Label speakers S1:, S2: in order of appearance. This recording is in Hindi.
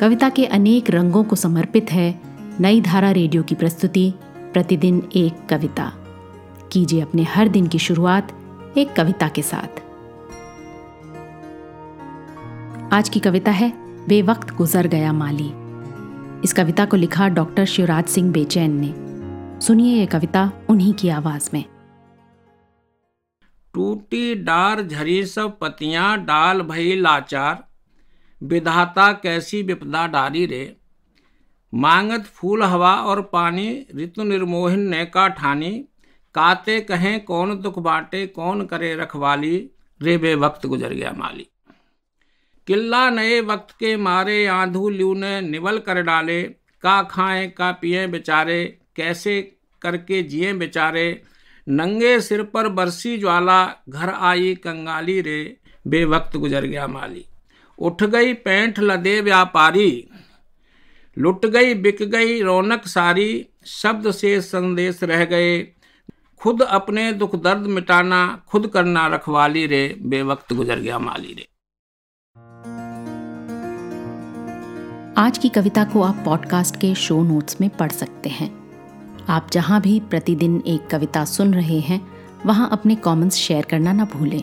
S1: कविता के अनेक रंगों को समर्पित है नई धारा रेडियो की प्रस्तुति, प्रतिदिन एक कविता। कीजिए अपने हर दिन की शुरुआत एक कविता के साथ। आज की कविता है बेवक्त गुजर गया माली। इस कविता को लिखा डॉक्टर शिवराज सिंह बेचैन ने। सुनिए ये कविता उन्हीं की आवाज़ में।
S2: टूटी डार झरी सब पतियाँ, डाल भई लाचार। विधाता कैसी विपदा डारी रे? मांगत फूल हवा और पानी, ऋतु निर्मोहिन ने का ठानी। काते कहें कौन दुख बाटे, कौन करे रखवाली रे बे वक्त गुजर गया माली। किल्ला नए वक्त के मारे, आंधू लू ने निवल कर डाले। का खाएँ, का पिए बेचारे, कैसे करके जिए बेचारे। नंगे सिर पर बरसी ज्वाला, घर आई कंगाली रे। बेवक्त गुजर गया माली। उठ गई पैंठ लदे व्यापारी लुट गई बिक गई रौनक सारी शब्द से संदेश रह गए खुद अपने दुख दर्द मिटाना खुद करना रखवाली रे बेवक्त गुजर गया माली रे
S1: आज की कविता को आप पॉडकास्ट के शो नोट्स में पढ़ सकते हैं। आप जहाँ भी प्रतिदिन एक कविता सुन रहे हैं, वहाँ अपने कमेंट्स शेयर करना ना भूलें।